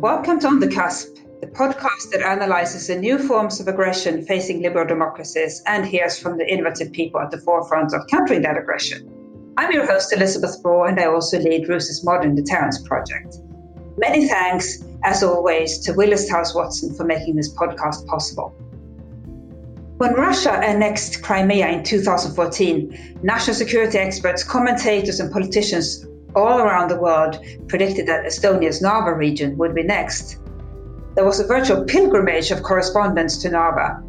Welcome to On the Cusp, the podcast that analyzes the new forms of aggression facing liberal democracies and hears from the innovative people at the forefront of countering that aggression. I'm your host, Elisabeth Braw, and I also lead RUSI's Modern Deterrence Project. Many thanks, as always, to Willis Towers Watson for making this podcast possible. When Russia annexed Crimea in 2014, national security experts, commentators, and politicians all around the world predicted that Estonia's Narva region would be next. There was a virtual pilgrimage of correspondents to Narva.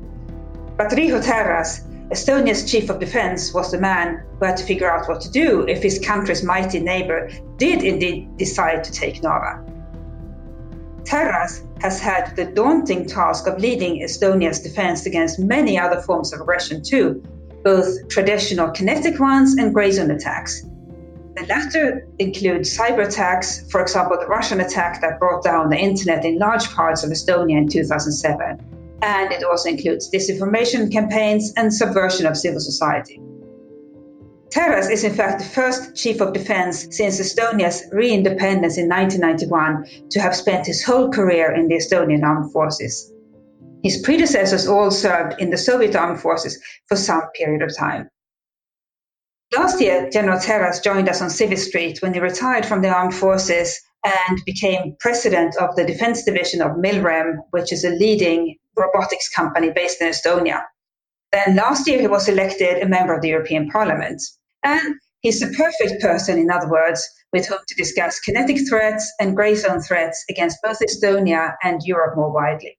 But Riho Terras, Estonia's chief of defense, was the man who had to figure out what to do if his country's mighty neighbor did indeed decide to take Narva. Terras has had the daunting task of leading Estonia's defense against many other forms of aggression, too, both traditional kinetic ones and gray zone attacks. The latter include cyber attacks, for example, the Russian attack that brought down the internet in large parts of Estonia in 2007. And it also includes disinformation campaigns and subversion of civil society. Terras is in fact the first chief of defense since Estonia's re independence in 1991 to have spent his whole career in the Estonian armed forces. His predecessors all served in the Soviet armed forces for some period of time. Last year, General Terras joined us on Civil Street when he retired from the armed forces and became president of the defense division of Milrem, which is a leading robotics company based in Estonia. Then last year, he was elected a member of the European Parliament. And he's the perfect person, in other words, with whom to discuss kinetic threats and grey zone threats against both Estonia and Europe more widely.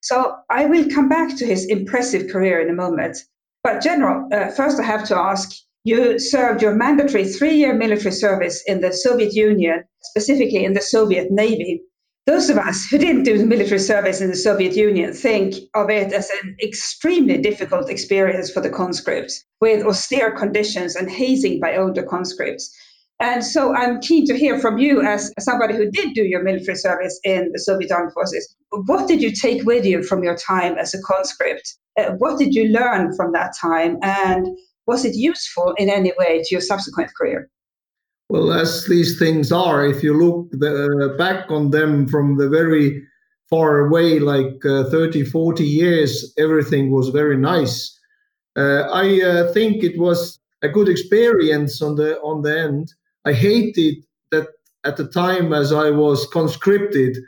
So I will come back to his impressive career in a moment. But, General, uh, first I have to ask you served your mandatory three year military service in the Soviet Union, specifically in the Soviet Navy. Those of us who didn't do military service in the Soviet Union think of it as an extremely difficult experience for the conscripts, with austere conditions and hazing by older conscripts. And so I'm keen to hear from you, as somebody who did do your military service in the Soviet armed forces. What did you take with you from your time as a conscript? Uh, what did you learn from that time? And was it useful in any way to your subsequent career? Well, as these things are, if you look the, back on them from the very far away, like uh, 30, 40 years, everything was very nice. Uh, I uh, think it was a good experience on the on the end. I hated that at the time as I was conscripted.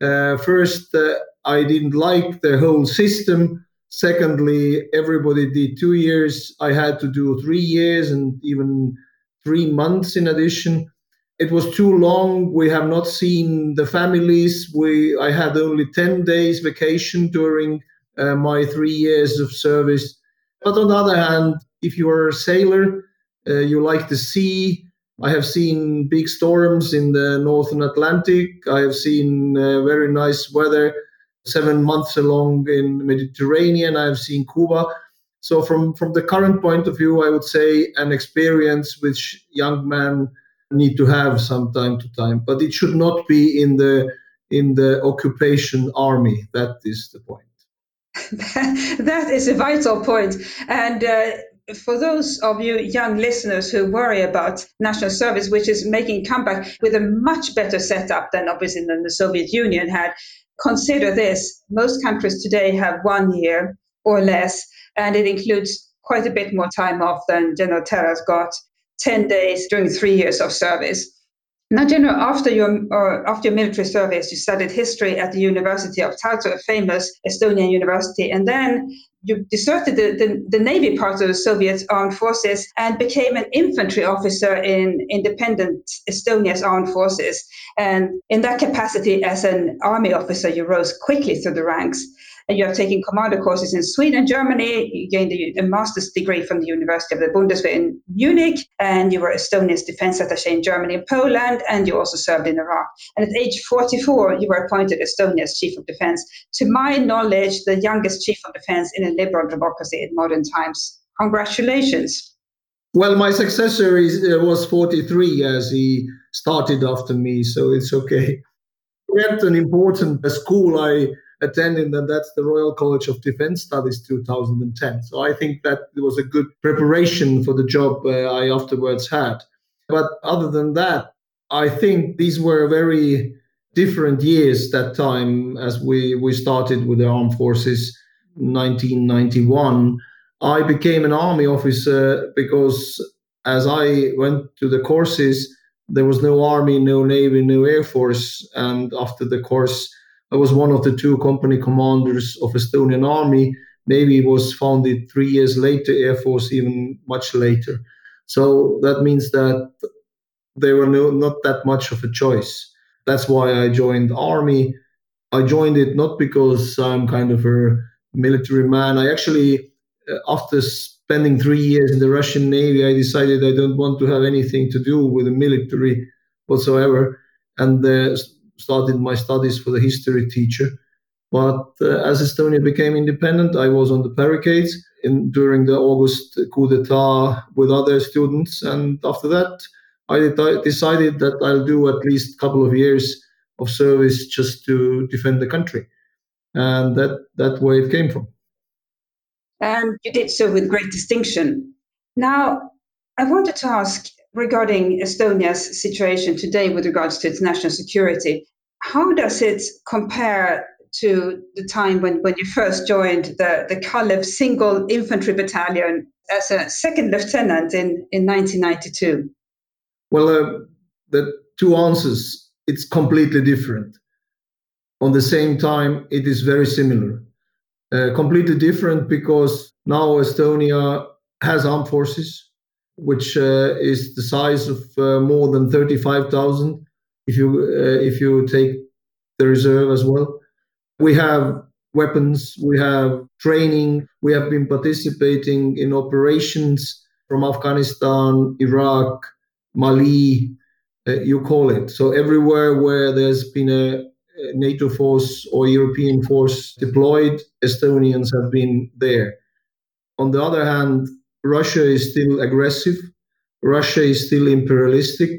Uh, first, uh, I didn't like the whole system. Secondly, everybody did two years. I had to do three years and even three months in addition. It was too long. We have not seen the families. We I had only ten days vacation during uh, my three years of service. But on the other hand, if you are a sailor, uh, you like the sea. I have seen big storms in the northern Atlantic. I have seen uh, very nice weather seven months along in Mediterranean. I've seen Cuba. So from from the current point of view, I would say an experience which young men need to have some time to time, but it should not be in the in the occupation army. That is the point. that is a vital point. point, and. Uh, for those of you young listeners who worry about national service, which is making comeback with a much better setup than obviously than the Soviet Union had, consider this most countries today have one year or less, and it includes quite a bit more time off than General Terras got 10 days during three years of service. Now, General, after your or after your military service, you studied history at the University of Tartu, a famous Estonian university, and then you deserted the, the, the, Navy part of the Soviet armed forces and became an infantry officer in independent Estonia's armed forces. And in that capacity, as an army officer, you rose quickly through the ranks and you have taken commander courses in Sweden, Germany. You gained a, a, master's degree from the University of the Bundeswehr in Munich, and you were Estonia's defense attaché in Germany and Poland, and you also served in Iraq. And at age 44, you were appointed Estonia's chief of defense. To my knowledge, the youngest chief of defense in a liberal democracy in modern times. Congratulations. Well, my successor is, uh, was 43 as he started after me, so it's okay. We had an important school. I attending, and that's the Royal College of Defense Studies 2010. So I think that it was a good preparation for the job uh, I afterwards had. But other than that, I think these were very different years that time as we, we started with the armed forces 1991 i became an army officer because as i went to the courses there was no army no navy no air force and after the course i was one of the two company commanders of estonian army navy was founded three years later air force even much later so that means that there were no, not that much of a choice that's why I joined army. I joined it not because I'm kind of a military man. I actually, uh, after spending three years in the Russian Navy, I decided I don't want to have anything to do with the military whatsoever, and uh, started my studies for the history teacher. But uh, as Estonia became independent, I was on the barricades in, during the August coup d'etat with other students, and after that, I decided that I'll do at least a couple of years of service just to defend the country, and that that way it came from. And you did so with great distinction. Now, I wanted to ask regarding Estonia's situation today with regards to its national security. How does it compare to the time when, when you first joined the, the Kalev Single Infantry Battalion as a second lieutenant in, in 1992? Well, uh, the two answers, it's completely different. On the same time, it is very similar. Uh, completely different because now Estonia has armed forces, which uh, is the size of uh, more than 35,000 if you uh, if you take the reserve as well. We have weapons, we have training, we have been participating in operations from Afghanistan, Iraq, Mali, uh, you call it. So everywhere where there's been a, a NATO force or European force deployed, Estonians have been there. On the other hand, Russia is still aggressive. Russia is still imperialistic.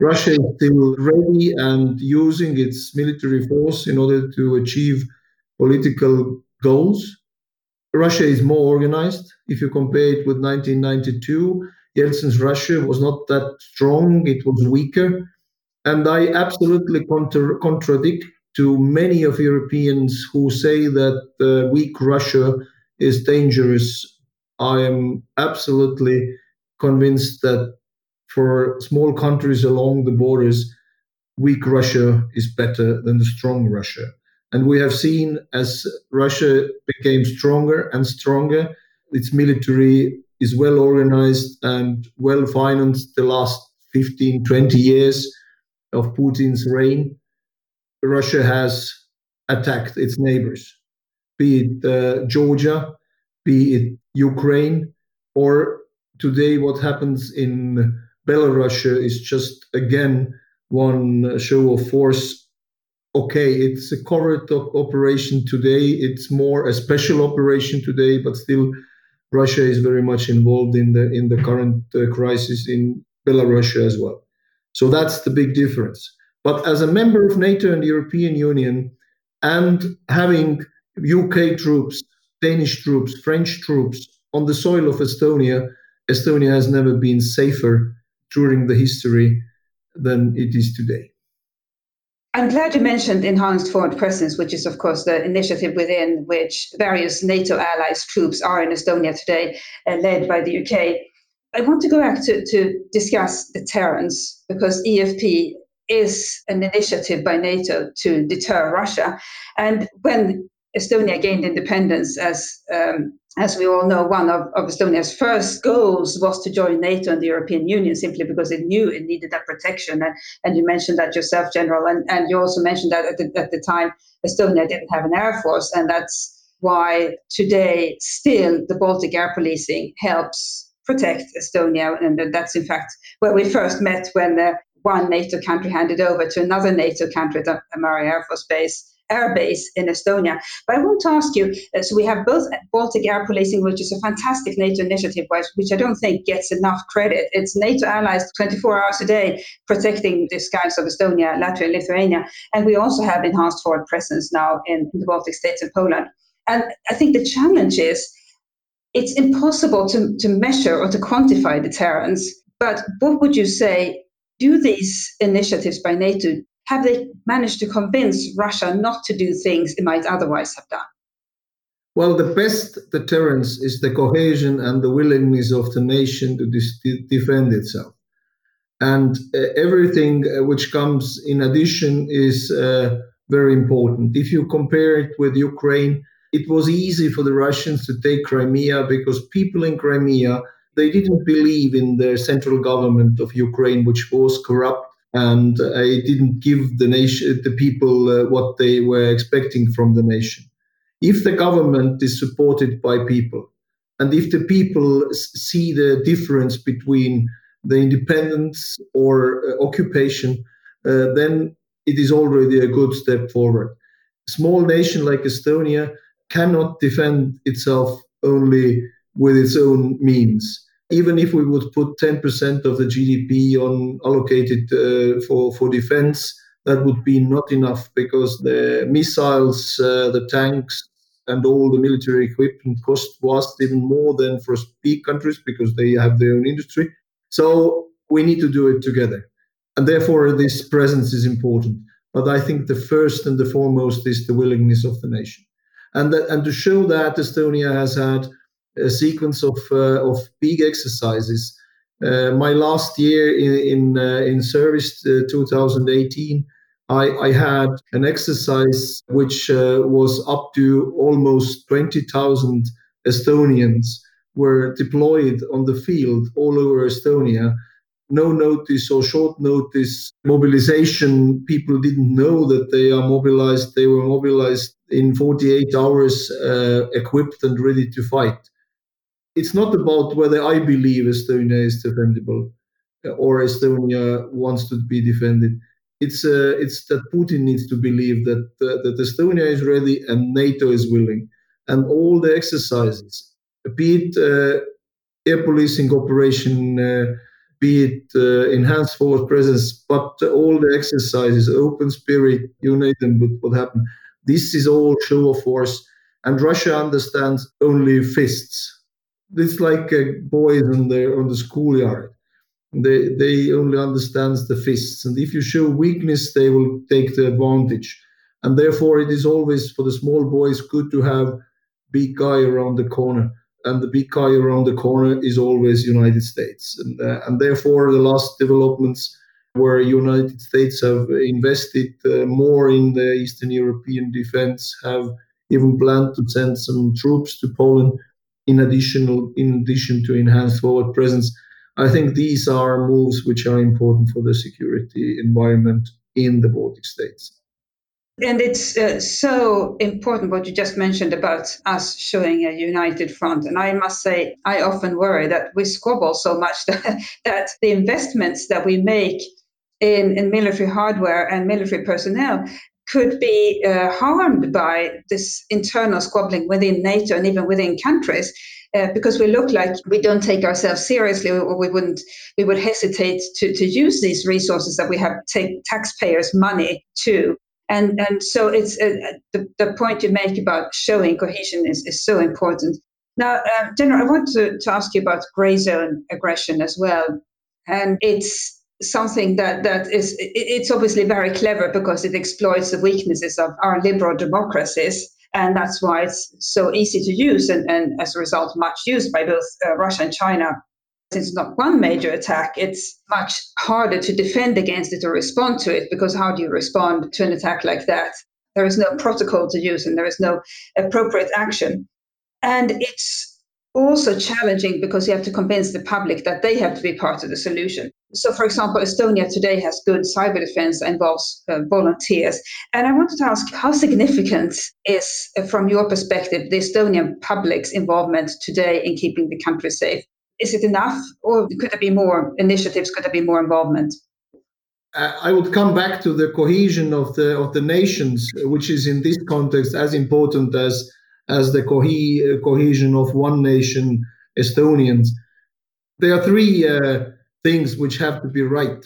Russia is still ready and using its military force in order to achieve political goals. Russia is more organized. If you compare it with 1992, Yeltsin's Russia was not that strong, it was weaker. And I absolutely contra- contradict to many of Europeans who say that uh, weak Russia is dangerous. I am absolutely convinced that for small countries along the borders, weak Russia is better than the strong Russia. And we have seen as Russia became stronger and stronger, its military is well organized and well financed the last 15, 20 years of Putin's reign. Russia has attacked its neighbors, be it uh, Georgia, be it Ukraine, or today what happens in Belarus is just again one show of force. Okay, it's a covert operation today. It's more a special operation today, but still Russia is very much involved in the in the current uh, crisis in Belarus as well. So that's the big difference. But as a member of NATO and the European Union, and having UK troops, Danish troops, French troops on the soil of Estonia, Estonia has never been safer during the history than it is today. I'm glad you mentioned Enhanced Forward Presence, which is, of course, the initiative within which various NATO allies troops are in Estonia today, uh, led by the UK. I want to go back to, to discuss deterrence because EFP is an initiative by NATO to deter Russia. And when Estonia gained independence as um, as we all know, one of, of, Estonia's first goals was to join NATO and the European Union simply because it knew it needed that protection. And, and you mentioned that yourself, General, and, and you also mentioned that at the, at the time Estonia didn't have an air force. And that's why today, still, the Baltic air policing helps protect Estonia. And that's, in fact, where we first met when uh, one NATO country handed over to another NATO country, the Ämari Air Force Base air base in Estonia. But I want to ask you uh, so we have both Baltic Air Policing, which is a fantastic NATO initiative, which I don't think gets enough credit. It's NATO allies 24 hours a day protecting the skies of Estonia, Latvia, and Lithuania. And we also have enhanced forward presence now in, in the Baltic states and Poland. And I think the challenge is it's impossible to, to measure or to quantify deterrence. But what would you say? Do these initiatives by NATO have they managed to convince Russia not to do things it might otherwise have done? Well, the best deterrence is the cohesion and the willingness of the nation to dis- defend itself. And uh, everything uh, which comes in addition is uh, very important. If you compare it with Ukraine, it was easy for the Russians to take Crimea because people in Crimea they didn't believe in the central government of Ukraine, which was corrupt and uh, it didn't give the nation, the people, uh, what they were expecting from the nation. If the government is supported by people, and if the people see the difference between the independence or uh, occupation, uh, then it is already a good step forward. A small nation like Estonia cannot defend itself only with its own means even if we would put 10% of the GDP on allocated uh, for for defense, that would be not enough because the missiles, uh, the tanks, and all the military equipment cost vast even more than for big countries because they have their own industry. So we need to do it together, and therefore this presence is important. But I think the first and the foremost is the willingness of the nation, and that, and to show that Estonia has had a sequence of uh, of big exercises. Uh, my last year in in, uh, in service, 2018, I, I, had an exercise which was up to almost 20,000 Estonians were deployed on the field all over Estonia. No notice or short notice mobilization. People didn't know that they are mobilized. They were mobilized in 48 hours, uh, equipped and ready to fight it's not about whether I believe Estonia is defendable uh, or Estonia wants to be defended. It's uh, it's that Putin needs to believe that uh, that Estonia is ready and NATO is willing, and all the exercises, be it uh, air policing operation, uh, be it uh, enhanced forward presence, but all the exercises, open spirit, you know them. But what happened? This is all show of force, and Russia understands only fists it's like uh, boys in the on the schoolyard. They they only understands the fists, and if you show weakness, they will take the advantage. And therefore, it is always for the small boys good to have big guy around the corner, and the big guy around the corner is always United States. And, uh, and therefore, the last developments where United States have invested uh, more in the Eastern European defense, have even planned to send some troops to Poland in additional in addition to enhanced forward presence. I think these are moves which are important for the security environment in the Baltic states. And it's uh, so important what you just mentioned about us showing a united front. And I must say, I often worry that we squabble so much that, that the investments that we make in, in military hardware and military personnel could be uh, harmed by this internal squabbling within NATO and even within countries. Uh, because we look like we don't take ourselves seriously, or we wouldn't, we would hesitate to, to use these resources that we have take taxpayers' money to. And and so it's uh, the, the point you make about showing cohesion is, is so important. Now, uh, General, I want to, to ask you about gray zone aggression as well. And it's something that that is it's obviously very clever because it exploits the weaknesses of our liberal democracies and that's why it's so easy to use and, and as a result much used by both uh, russia and china. Since it's not one major attack it's much harder to defend against it or respond to it because how do you respond to an attack like that? There is no protocol to use and there is no appropriate action. And it's also challenging because you have to convince the public that they have to be part of the solution. So, for example, Estonia today has good cyber defense that involves uh, volunteers. And I wanted to ask how significant is, uh, from your perspective, the Estonian public's involvement today in keeping the country safe? Is it enough, or could there be more initiatives? Could there be more involvement? I would come back to the cohesion of the of the nations, which is in this context as important as as the co- cohesion of one nation Estonians. There are three uh, things which have to be right.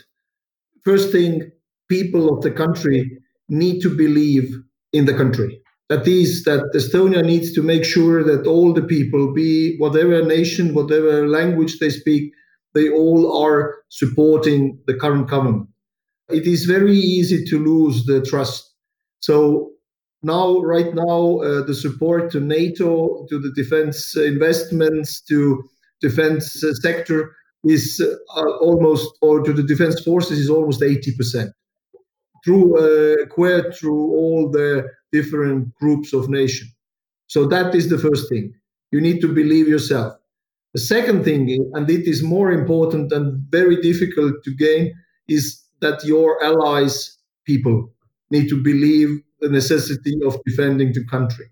First thing, people of the country need to believe in the country. That is, that Estonia needs to make sure that all the people, be whatever nation, whatever language they speak, they all are supporting the current government. it is very easy to lose the trust. So now, right now, uh, the support to NATO, to the defense investments, to defense uh, sector is uh, almost, or to the defense forces is almost 80% through uh, queer through all the different groups of nation. So that is the first thing. You need to believe yourself. The second thing, and it is more important and very difficult to gain, is that your allies, people, need to believe the necessity of defending the country.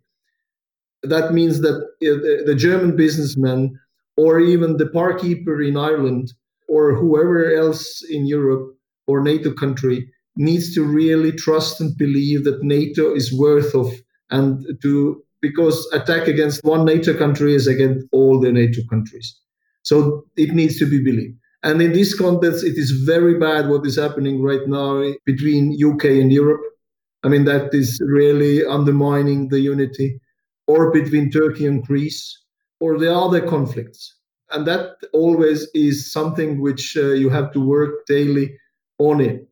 That means that uh, the German businessman or even the parkeeper in Ireland or whoever else in Europe or NATO country needs to really trust and believe that NATO is worth of and to because attack against one NATO country is against all the NATO countries. So it needs to be believed. And in this context, it is very bad what is happening right now between UK and Europe. I mean, that is really undermining the unity, or between Turkey and Greece, or the other conflicts. And that always is something which uh, you have to work daily on it.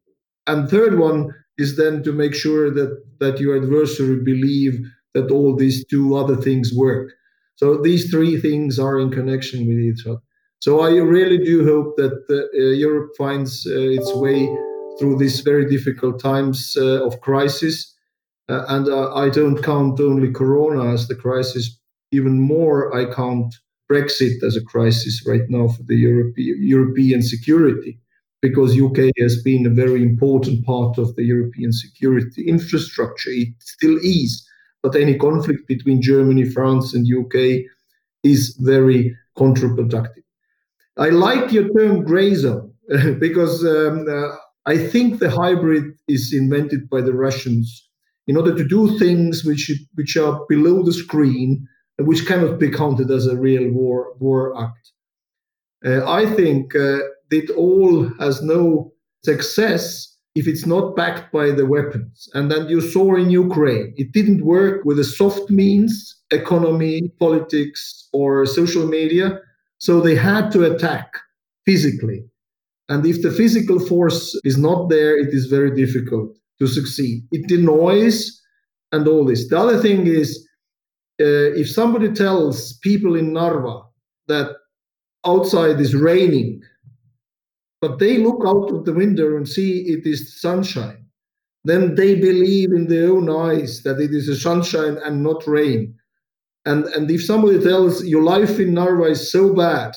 And third one is then to make sure that that your adversary believe that all these two other things work. So these three things are in connection with each other. So I really do hope that uh, Europe finds uh, its way through these very difficult times uh, of crisis. Uh, and uh, I don't count only Corona as the crisis, even more, I count Brexit as a crisis right now for the Europe- European security because UK has been a very important part of the European security infrastructure. It still is, but any conflict between Germany, France, and UK is very counterproductive. I like your term grey zone because um, uh, I think the hybrid is invented by the Russians in order to do things which which are below the screen which cannot be counted as a real war war act. Uh, I think uh, it all has no success if it's not backed by the weapons. And then you saw in Ukraine, it didn't work with the soft means, economy, politics, or social media. So they had to attack physically. And if the physical force is not there, it is very difficult to succeed. It denies and all this. The other thing is, uh, if somebody tells people in Narva that outside is raining but they look out of the window and see it is sunshine. Then they believe in their own eyes that it is a sunshine and not rain. And, and if somebody tells your life in Narva is so bad,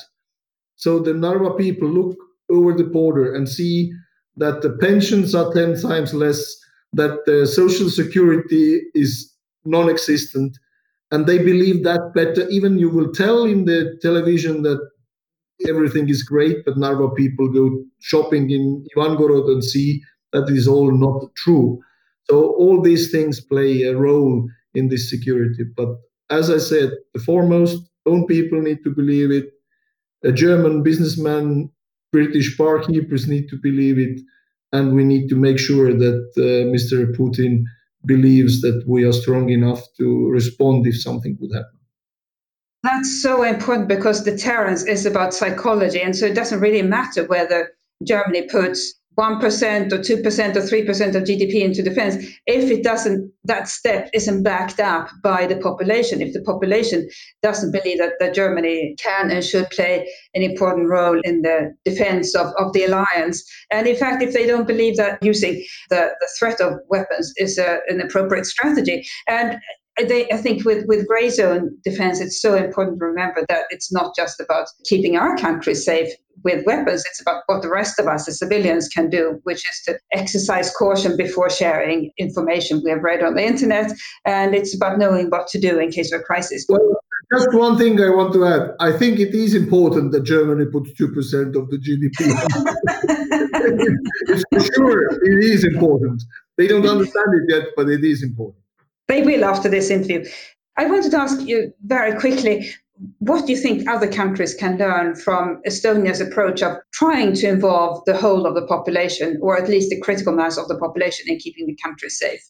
so the Narva people look over the border and see that the pensions are 10 times less, that the social security is non existent, and they believe that better. Even you will tell in the television that everything is great, but Narva people go shopping in Ivangorod and see that is all not true. So all these things play a role in this security. But as I said, the foremost own people need to believe it. A German businessman, British barkeepers need to believe it, and we need to make sure that uh, Mr. Putin believes that we are strong enough to respond if something would happen. That's so important because deterrence is about psychology. And so it doesn't really matter whether Germany puts 1% or 2% or 3% of GDP into defense if it doesn't, that step isn't backed up by the population. If the population doesn't believe that, that Germany can and should play an important role in the defense of, of the alliance. And in fact, if they don't believe that using the, the threat of weapons is a, an appropriate strategy. And I think with, with gray zone defense, it's so important to remember that it's not just about keeping our country safe with weapons. It's about what the rest of us, the civilians, can do, which is to exercise caution before sharing information we have read on the internet. And it's about knowing what to do in case of a crisis. Well, just one thing I want to add. I think it is important that Germany puts 2% of the GDP. It's for sure, it is important. They don't understand it yet, but it is important. They will after this interview. I wanted to ask you very quickly what do you think other countries can learn from Estonia's approach of trying to involve the whole of the population, or at least the critical mass of the population, in keeping the country safe?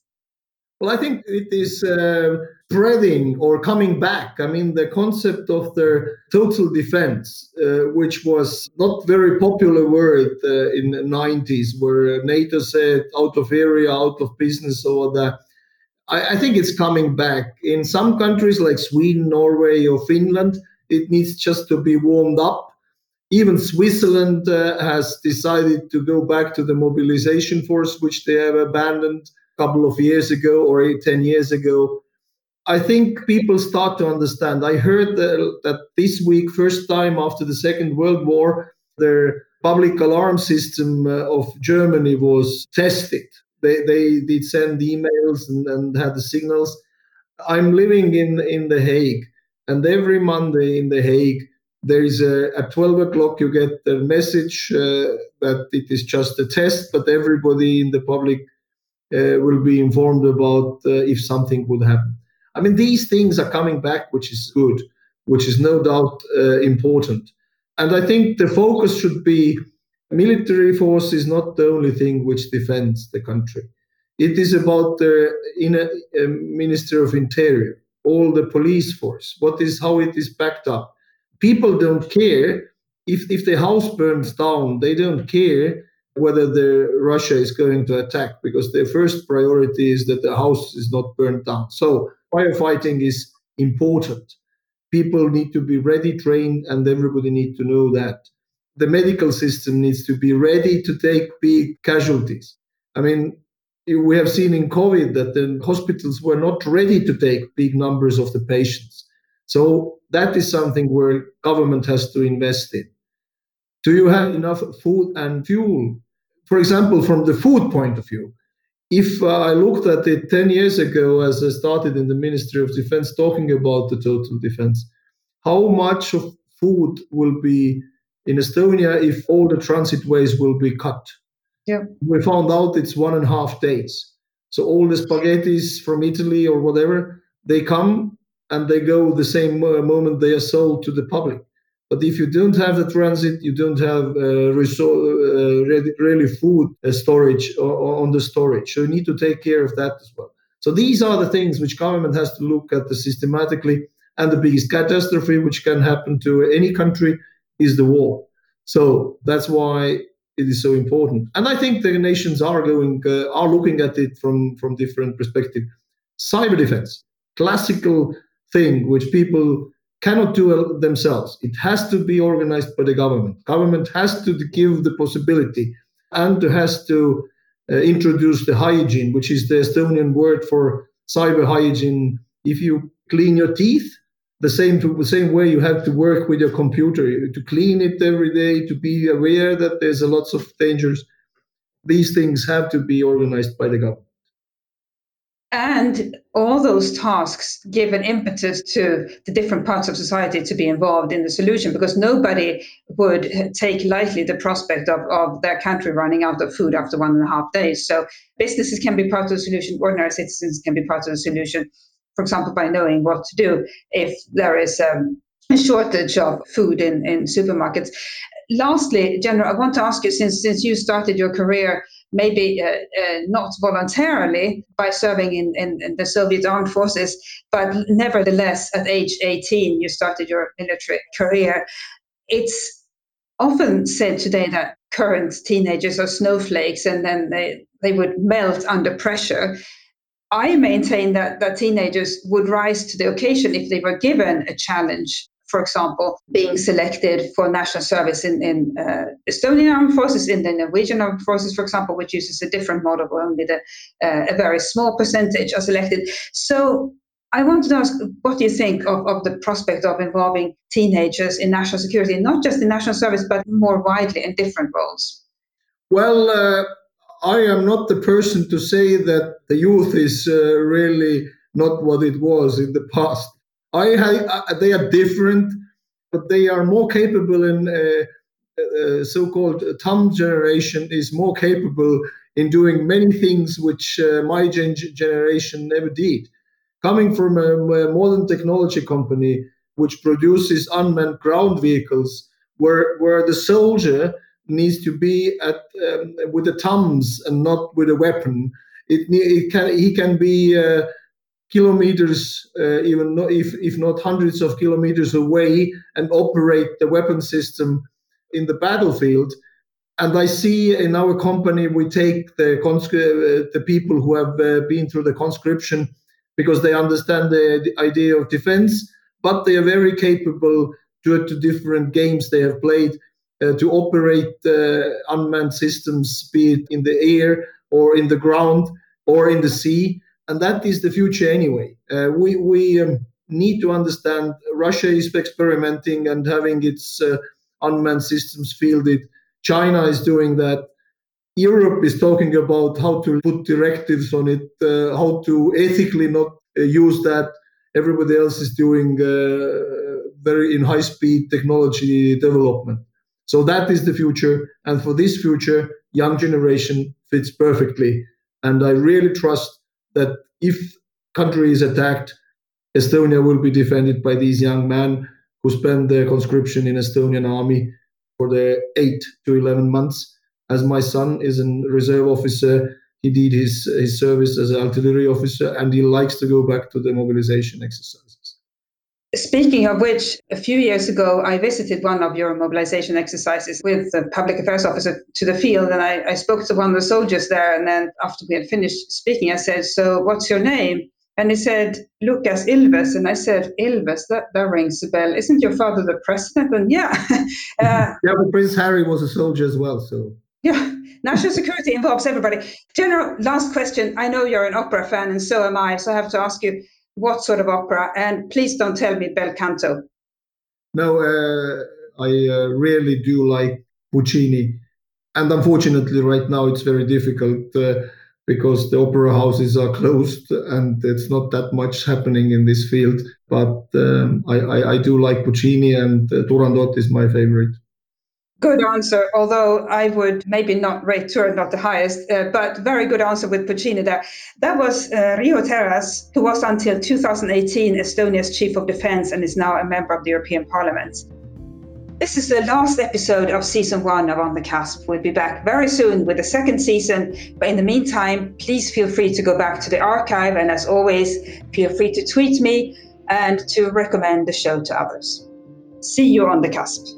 Well, I think it is uh, spreading or coming back. I mean, the concept of the total defense, uh, which was not very popular word uh, in the 90s, where NATO said out of area, out of business, or that. I, I think it's coming back. In some countries like Sweden, Norway, or Finland, it needs just to be warmed up. Even Switzerland uh, has decided to go back to the mobilization force, which they have abandoned a couple of years ago or eight, 10 years ago. I think people start to understand. I heard that, that this week, first time after the Second World War, their public alarm system uh, of Germany was tested. They, they did send emails and, and had the signals. I'm living in, in The Hague, and every Monday in The Hague, there is a, at 12 o'clock you get the message uh, that it is just a test, but everybody in the public uh, will be informed about uh, if something would happen. I mean, these things are coming back, which is good, which is no doubt uh, important. And I think the focus should be military force is not the only thing which defends the country. It is about the inner uh, Minister of Interior, all the police force. What is how it is backed up? People don't care if if the house burns down. They don't care whether the Russia is going to attack because their first priority is that the house is not burned down. So firefighting is important. People need to be ready, trained, and everybody needs to know that. The medical system needs to be ready to take big casualties. I mean, we have seen in COVID that the hospitals were not ready to take big numbers of the patients. So that is something where government has to invest in. Do you have enough food and fuel for example, from the food point of view, if uh, I looked at it 10 years ago as I started in the Ministry of Defense talking about the total defense, how much of food will be in Estonia if all the transit ways will be cut? Yeah. We found out it's one and a half days. So all the spaghettis from Italy or whatever, they come and they go the same moment they are sold to the public. But if you don't have the transit, you don't have uh, uh, really, really food uh, storage on the storage. So you need to take care of that as well. So these are the things which government has to look at the systematically. And the biggest catastrophe which can happen to any country is the war. So that's why it is so important. And I think the nations are going uh, are looking at it from from different perspective. Cyber defense, classical thing which people cannot do themselves. It has to be organized by the government. Government has to give the possibility and has to uh, introduce the hygiene, which is the Estonian word for cyber hygiene. If you clean your teeth, the same the same way you have to work with your computer to clean it every day, to be aware that there's a lots of dangers. These things have to be organized by the government. And all those tasks give an impetus to the different parts of society to be involved in the solution because nobody would take lightly the prospect of, of their country running out of food after one and a half days. So businesses can be part of the solution, ordinary citizens can be part of the solution, for example, by knowing what to do if there is um, a shortage of food in, in supermarkets. Lastly, General, I want to ask you since since you started your career maybe uh, uh, not voluntarily by serving in, in, in, the Soviet armed forces, but nevertheless, at age 18, you started your military career. It's often said today that current teenagers are snowflakes and then they, they would melt under pressure. I maintain that, that teenagers would rise to the occasion if they were given a challenge for example, being selected for national service in, in uh, Estonian armed forces, in the Norwegian armed forces, for example, which uses a different model where only the, uh, a very small percentage are selected. So I wanted to ask, what do you think of, of the prospect of involving teenagers in national security, not just in national service, but more widely in different roles? Well, uh, I am not the person to say that the youth is uh, really not what it was in the past. I, I, they are different, but they are more capable in uh, uh, so-called thumb generation is more capable in doing many things which uh, my gen- generation never did. Coming from a, a, modern technology company which produces unmanned ground vehicles, where where the soldier needs to be at um, with the thumbs and not with a weapon, it, it can he can be uh, kilometers, uh, even not, if if not hundreds of kilometers away, and operate the weapon system in the battlefield. And I see in our company we take the conscri- uh, the people who have uh, been through the conscription because they understand the, the idea of defense, but they are very capable due to different games they have played uh, to operate uh, unmanned systems, be it in the air or in the ground or in the sea. And that is the future anyway. Uh, we we um, need to understand Russia is experimenting and having its uh, unmanned systems fielded. China is doing that. Europe is talking about how to put directives on it, uh, how to ethically not use that. Everybody else is doing very in high speed technology development. So that is the future. And for this future, young generation fits perfectly. And I really trust that if country is attacked, Estonia will be defended by these young men who spend their conscription in Estonian army for the eight to 11 months. As my son is a reserve officer, he did his, his service as an artillery officer and he likes to go back to the mobilization exercises. Speaking of which, a few years ago, I visited one of your mobilization exercises with the public affairs officer to the field, and I, I, spoke to one of the soldiers there. And then after we had finished speaking, I said, "So, what's your name?" And he said, Luukas Ilves. And I said, Ilves, that, that rings a bell. Isn't your father the president? And yeah. uh, yeah, but Prince Harry was a soldier as well. So, yeah, national security involves everybody. General, last question. I know you're an opera fan, and so am I. So I have to ask you, what sort of opera? And please don't tell me bel canto. No, uh, I uh, really do like Puccini. And unfortunately, right now it's very difficult uh, because the opera houses are closed and it's not that much happening in this field. But um, I, I, I, do like Puccini, and uh, Turandot is my favorite. Good answer, although I would maybe not rate Turandot not the highest, uh, but very good answer with Puccini there. That was uh, Riho Terras, who was until 2018 Estonia's Chief of Defense and is now a member of the European Parliament. This is the last episode of season one of On the Cusp. We'll be back very soon with the second season, but in the meantime, please feel free to go back to the archive, and as always, feel free to tweet me and to recommend the show to others. See you on the cusp.